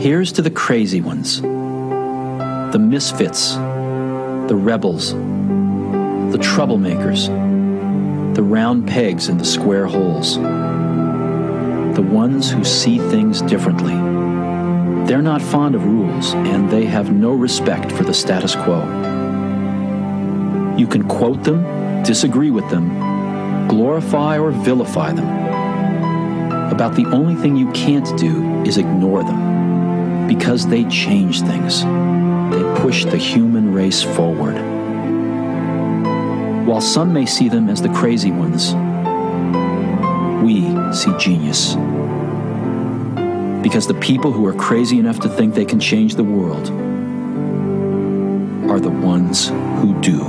Here's to the crazy ones, the misfits, the rebels, the troublemakers, the round pegs in the square holes, the ones who see things differently. They're not fond of rules, and they have no respect for the status quo. You can quote them, disagree with them, glorify or vilify them. About the only thing you can't do is ignore them, because they change things. They push the human race forward. While some may see them as the crazy ones, we see genius. Because the people who are crazy enough to think they can change the world are the ones who do.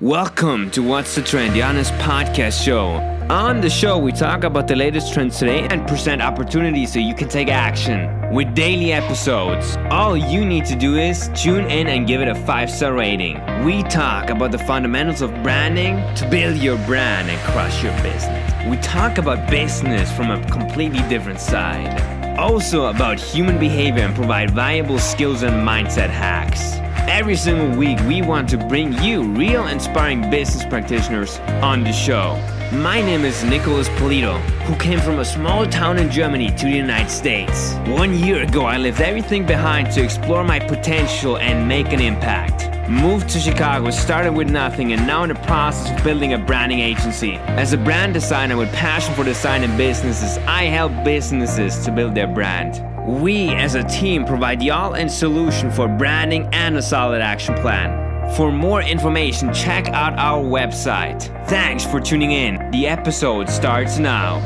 Welcome to What's the Trend, the podcast show. On the show, we talk about the latest trends today and present opportunities so you can take action with daily episodes. All you need to do is tune in and give it a five star rating. We talk about the fundamentals of branding to build your brand and crush your business. We talk about business from a completely different side. Also, about human behavior and provide valuable skills and mindset hacks. Every single week, we want to bring you real inspiring business practitioners on the show. My name is Nicholas Polito, who came from a small town in Germany to the United States. One year ago, I left everything behind to explore my potential and make an impact. Moved to Chicago, started with nothing, and now in the process of building a branding agency. As a brand designer with passion for design and businesses, I help businesses to build their brand. We as a team provide the all in solution for branding and a solid action plan. For more information, check out our website. Thanks for tuning in. The episode starts now.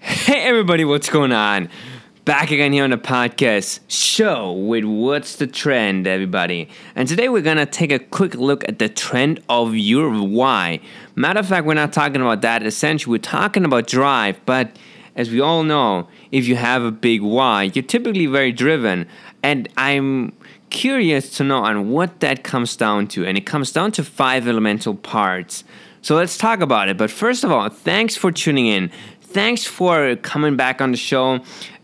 Hey, everybody, what's going on? Back again here on the podcast show with What's the Trend, everybody. And today we're gonna take a quick look at the trend of your why. Matter of fact, we're not talking about that. Essentially, we're talking about drive, but as we all know, if you have a big why, you're typically very driven. And I'm curious to know on what that comes down to. And it comes down to five elemental parts. So let's talk about it. But first of all, thanks for tuning in. Thanks for coming back on the show.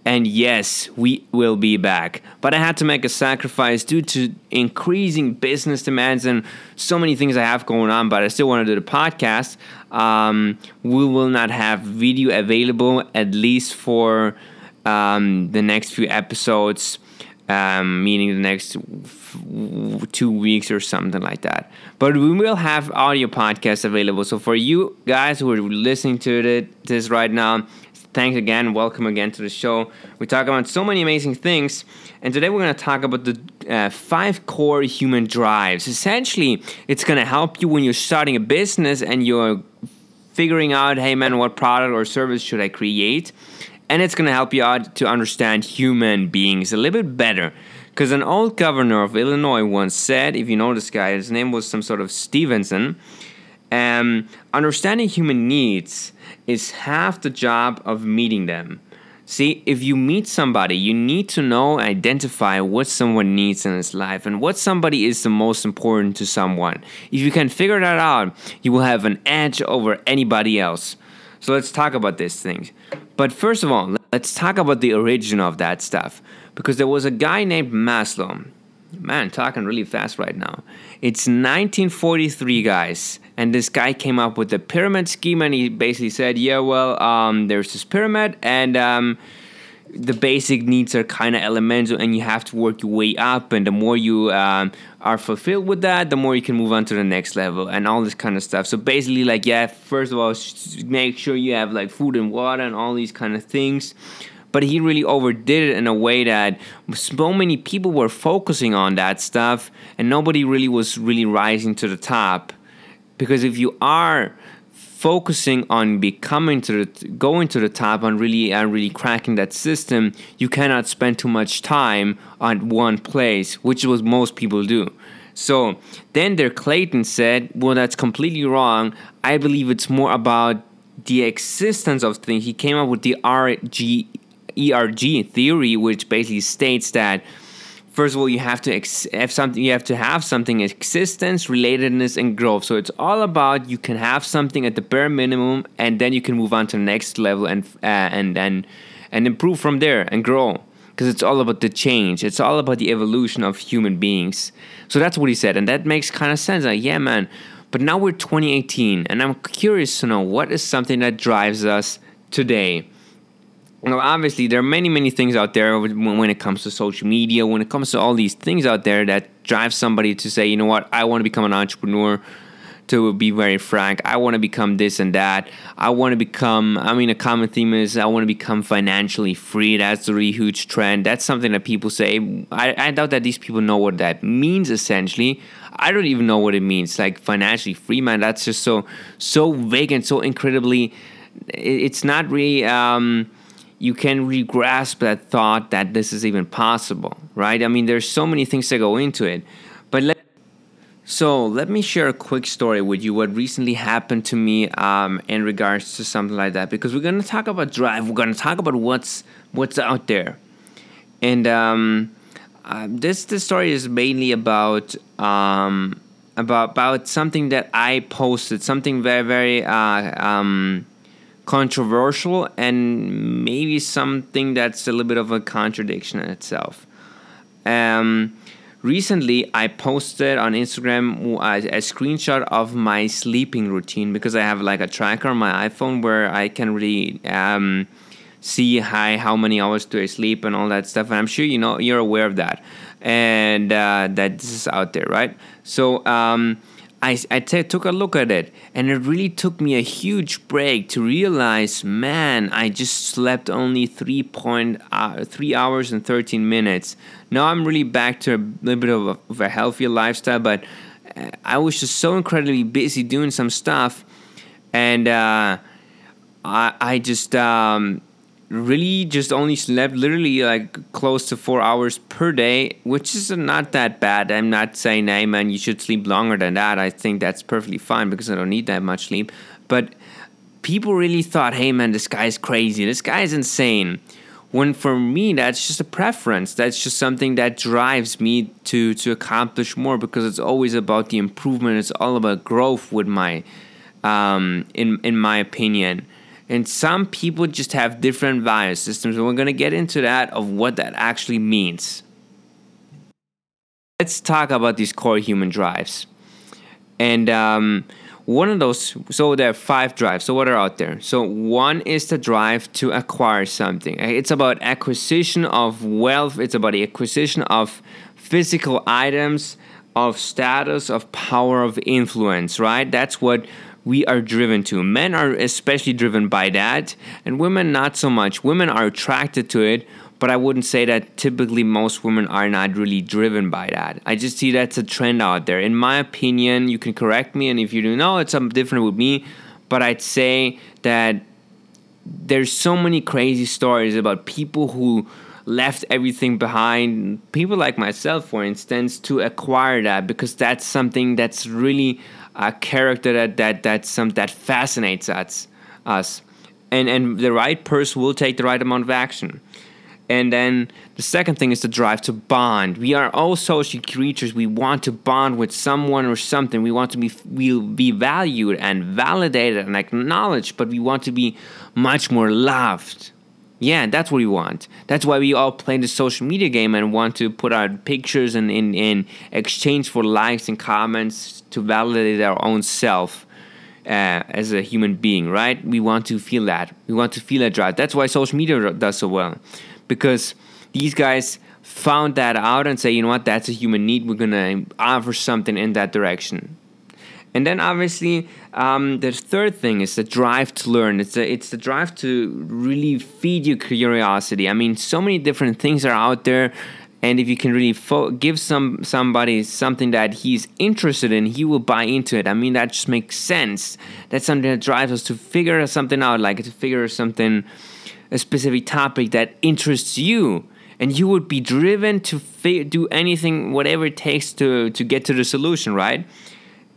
And yes, we will be back. But I had to make a sacrifice due to increasing business demands and so many things I have going on. But I still want to do the podcast. Um, we will not have video available at least for um, the next few episodes, um, meaning the next two weeks or something like that. But we will have audio podcasts available. So for you guys who are listening to this right now, thanks again. Welcome again to the show. We talk about so many amazing things. And today we're going to talk about the uh, five core human drives. Essentially, it's going to help you when you're starting a business and you're figuring out, hey man, what product or service should I create? And it's going to help you out to understand human beings a little bit better. Because an old governor of Illinois once said, if you know this guy, his name was some sort of Stevenson, um, understanding human needs is half the job of meeting them. See, if you meet somebody, you need to know and identify what someone needs in his life and what somebody is the most important to someone. If you can figure that out, you will have an edge over anybody else. So let's talk about these things. But first of all, let's talk about the origin of that stuff. Because there was a guy named Maslow. Man, talking really fast right now. It's 1943, guys, and this guy came up with the pyramid scheme, and he basically said, "Yeah, well, um, there's this pyramid, and um, the basic needs are kind of elemental, and you have to work your way up, and the more you um, are fulfilled with that, the more you can move on to the next level, and all this kind of stuff. So basically, like, yeah, first of all, make sure you have like food and water and all these kind of things." but he really overdid it in a way that so many people were focusing on that stuff and nobody really was really rising to the top because if you are focusing on becoming to the going to the top and really and really cracking that system you cannot spend too much time on one place which is what most people do. So then there clayton said well that's completely wrong. I believe it's more about the existence of things. He came up with the rg ERG theory, which basically states that first of all you have to ex- have something you have to have something existence relatedness and growth so it's all about you can have something at the bare minimum and then you can move on to the next level and uh, and and and improve from there and grow because it's all about the change. It's all about the evolution of human beings. So that's what he said, and that makes kind of sense. Like, yeah, man. But now we're 2018, and I'm curious to know what is something that drives us today. Well, obviously, there are many, many things out there when it comes to social media, when it comes to all these things out there that drive somebody to say, you know what, I want to become an entrepreneur to be very frank. I want to become this and that. I want to become, I mean, a common theme is I want to become financially free. That's a really huge trend. That's something that people say. I, I doubt that these people know what that means essentially. I don't even know what it means. Like financially free, man, that's just so, so vague and so incredibly, it's not really, um, you can really grasp that thought that this is even possible, right? I mean, there's so many things that go into it. But let so let me share a quick story with you. What recently happened to me um, in regards to something like that, because we're gonna talk about drive. We're gonna talk about what's what's out there, and um, uh, this this story is mainly about um, about about something that I posted, something very very uh, um, controversial, and maybe something that's a little bit of a contradiction in itself. Um, recently I posted on Instagram a, a, screenshot of my sleeping routine because I have like a tracker on my iPhone where I can really um, see how, how many hours do I sleep and all that stuff. And I'm sure you know you're aware of that and uh, that this is out there, right? So um, I, I t- took a look at it and it really took me a huge break to realize man i just slept only 3.3 uh, 3 hours and 13 minutes. Now i'm really back to a little bit of a, of a healthier lifestyle but uh, i was just so incredibly busy doing some stuff and uh, I, I just um, really just only slept literally like close to four hours per day, which is not that bad. I'm not saying, hey man, you should sleep longer than that. I think that's perfectly fine because I don't need that much sleep. But people really thought, hey man, this guy's crazy. This guy's insane. When for me, that's just a preference. That's just something that drives me to to accomplish more because it's always about the improvement. It's all about growth with my, um, in in my opinion. And some people just have different value systems, and we're going to get into that of what that actually means. Let's talk about these core human drives. And um, one of those, so there are five drives. So, what are out there? So, one is the drive to acquire something. It's about acquisition of wealth, it's about the acquisition of physical items, of status, of power, of influence, right? That's what we are driven to. Men are especially driven by that, and women not so much. Women are attracted to it, but I wouldn't say that typically most women are not really driven by that. I just see that's a trend out there. In my opinion, you can correct me, and if you do know, it's something different with me, but I'd say that there's so many crazy stories about people who left everything behind people like myself for instance to acquire that because that's something that's really a character that that that's some that fascinates us us and and the right person will take the right amount of action and then the second thing is the drive to bond. We are all social creatures. We want to bond with someone or something. We want to be we'll be valued and validated and acknowledged, but we want to be much more loved. Yeah, that's what we want. That's why we all play the social media game and want to put our pictures in, in, in exchange for likes and comments to validate our own self uh, as a human being, right? We want to feel that. We want to feel that drive. That's why social media does so well. Because these guys found that out and say, you know what, that's a human need. We're going to offer something in that direction. And then obviously, um, the third thing is the drive to learn. It's the, it's the drive to really feed your curiosity. I mean, so many different things are out there, and if you can really fo- give some somebody something that he's interested in, he will buy into it. I mean, that just makes sense. That's something that drives us to figure something out, like to figure something, a specific topic that interests you and you would be driven to fi- do anything whatever it takes to to get to the solution right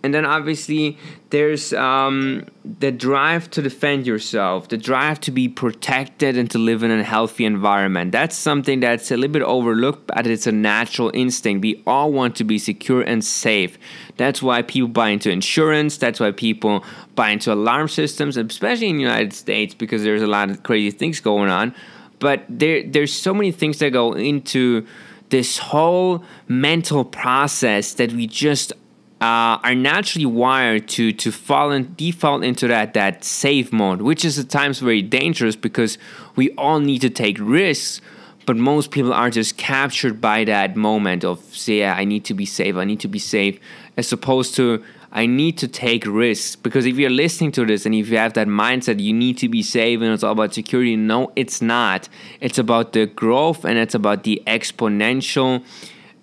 and then obviously there's um, the drive to defend yourself the drive to be protected and to live in a healthy environment. That's something that's a little bit overlooked but it's a natural instinct. We all want to be secure and safe. That's why people buy into insurance. That's why people buy into alarm systems especially in the united states because there's a lot of crazy things going on. But there there's so many things that go into this whole mental process that we just uh, are naturally wired to to fall and default into that that safe mode, which is at times very dangerous because we all need to take risks, but most people are just captured by that moment of say, yeah, I need to be safe, I need to be safe, as opposed to I need to take risks because if you're listening to this and if you have that mindset, you need to be safe and it's all about security. No, it's not. It's about the growth and it's about the exponential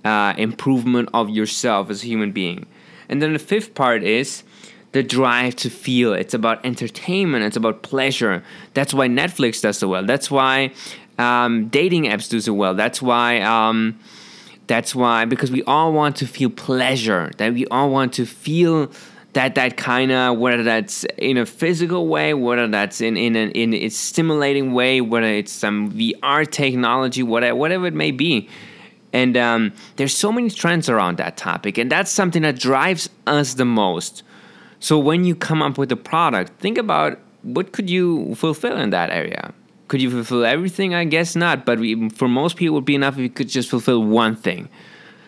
uh, improvement of yourself as a human being. And then the fifth part is the drive to feel. It's about entertainment. It's about pleasure. That's why Netflix does so well. That's why um, dating apps do so well. That's why. Um, that's why because we all want to feel pleasure. That we all want to feel that that kind of whether that's in a physical way, whether that's in in a, in a stimulating way, whether it's some VR technology, whatever whatever it may be. And um, there's so many trends around that topic, and that's something that drives us the most. So when you come up with a product, think about what could you fulfill in that area. Could you fulfill everything? I guess not. But we, for most people, it would be enough if you could just fulfill one thing.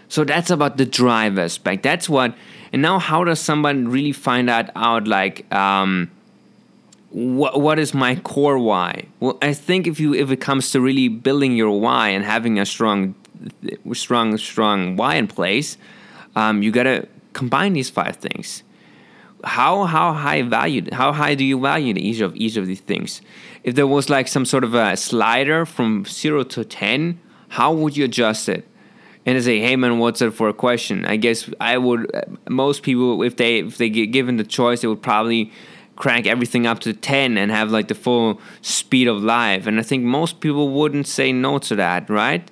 So that's about the drive aspect. That's what. And now, how does someone really find that out? Like, um, what what is my core why? Well, I think if you if it comes to really building your why and having a strong strong, strong why in place, um, you gotta combine these five things. How how high valued? How high do you value each of each of these things? If there was like some sort of a slider from zero to ten, how would you adjust it? And I say, hey man, what's it for a question? I guess I would. Most people, if they if they get given the choice, they would probably crank everything up to 10 and have like the full speed of life. And I think most people wouldn't say no to that, right?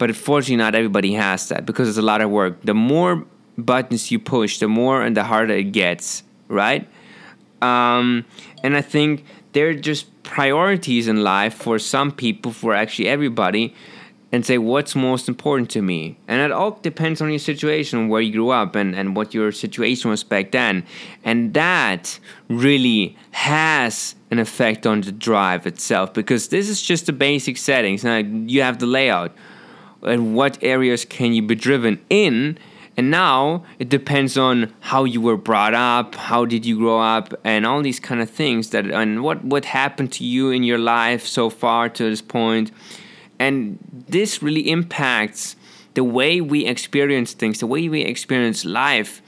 But unfortunately, not everybody has that because it's a lot of work. The more buttons you push, the more and the harder it gets, right? Um, and I think they're just priorities in life for some people, for actually everybody, and say what's most important to me. And it all depends on your situation, where you grew up, and, and what your situation was back then. And that really has an effect on the drive itself because this is just the basic settings. Now you have the layout and what areas can you be driven in. And now it depends on how you were brought up how did you grow up and all these kind of things that and what what happened to you in your life so far to this point. And this really impacts the way we experience things the way we experience life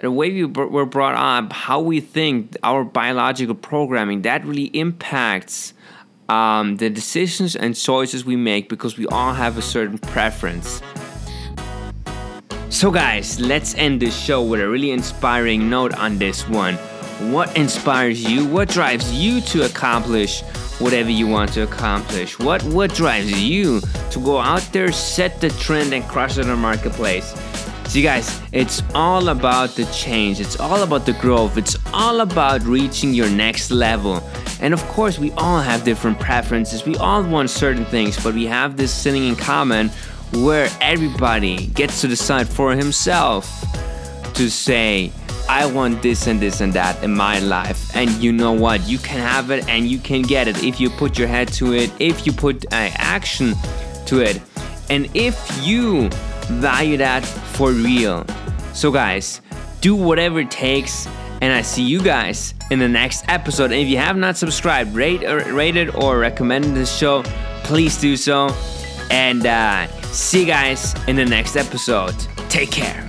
the way we were brought up how we think our biological programming that really impacts um, the decisions and choices we make because we all have a certain preference. So, guys, let's end this show with a really inspiring note on this one. What inspires you? What drives you to accomplish whatever you want to accomplish? What what drives you to go out there, set the trend, and crush it in the marketplace? See, guys, it's all about the change. It's all about the growth. It's all about reaching your next level. And of course, we all have different preferences. We all want certain things, but we have this thing in common where everybody gets to decide for himself to say, I want this and this and that in my life. And you know what? You can have it and you can get it if you put your head to it, if you put uh, action to it, and if you value that for real. So, guys, do whatever it takes and I see you guys in the next episode. And if you have not subscribed, rate or rated or recommended this show, please do so. And uh, see you guys in the next episode. Take care.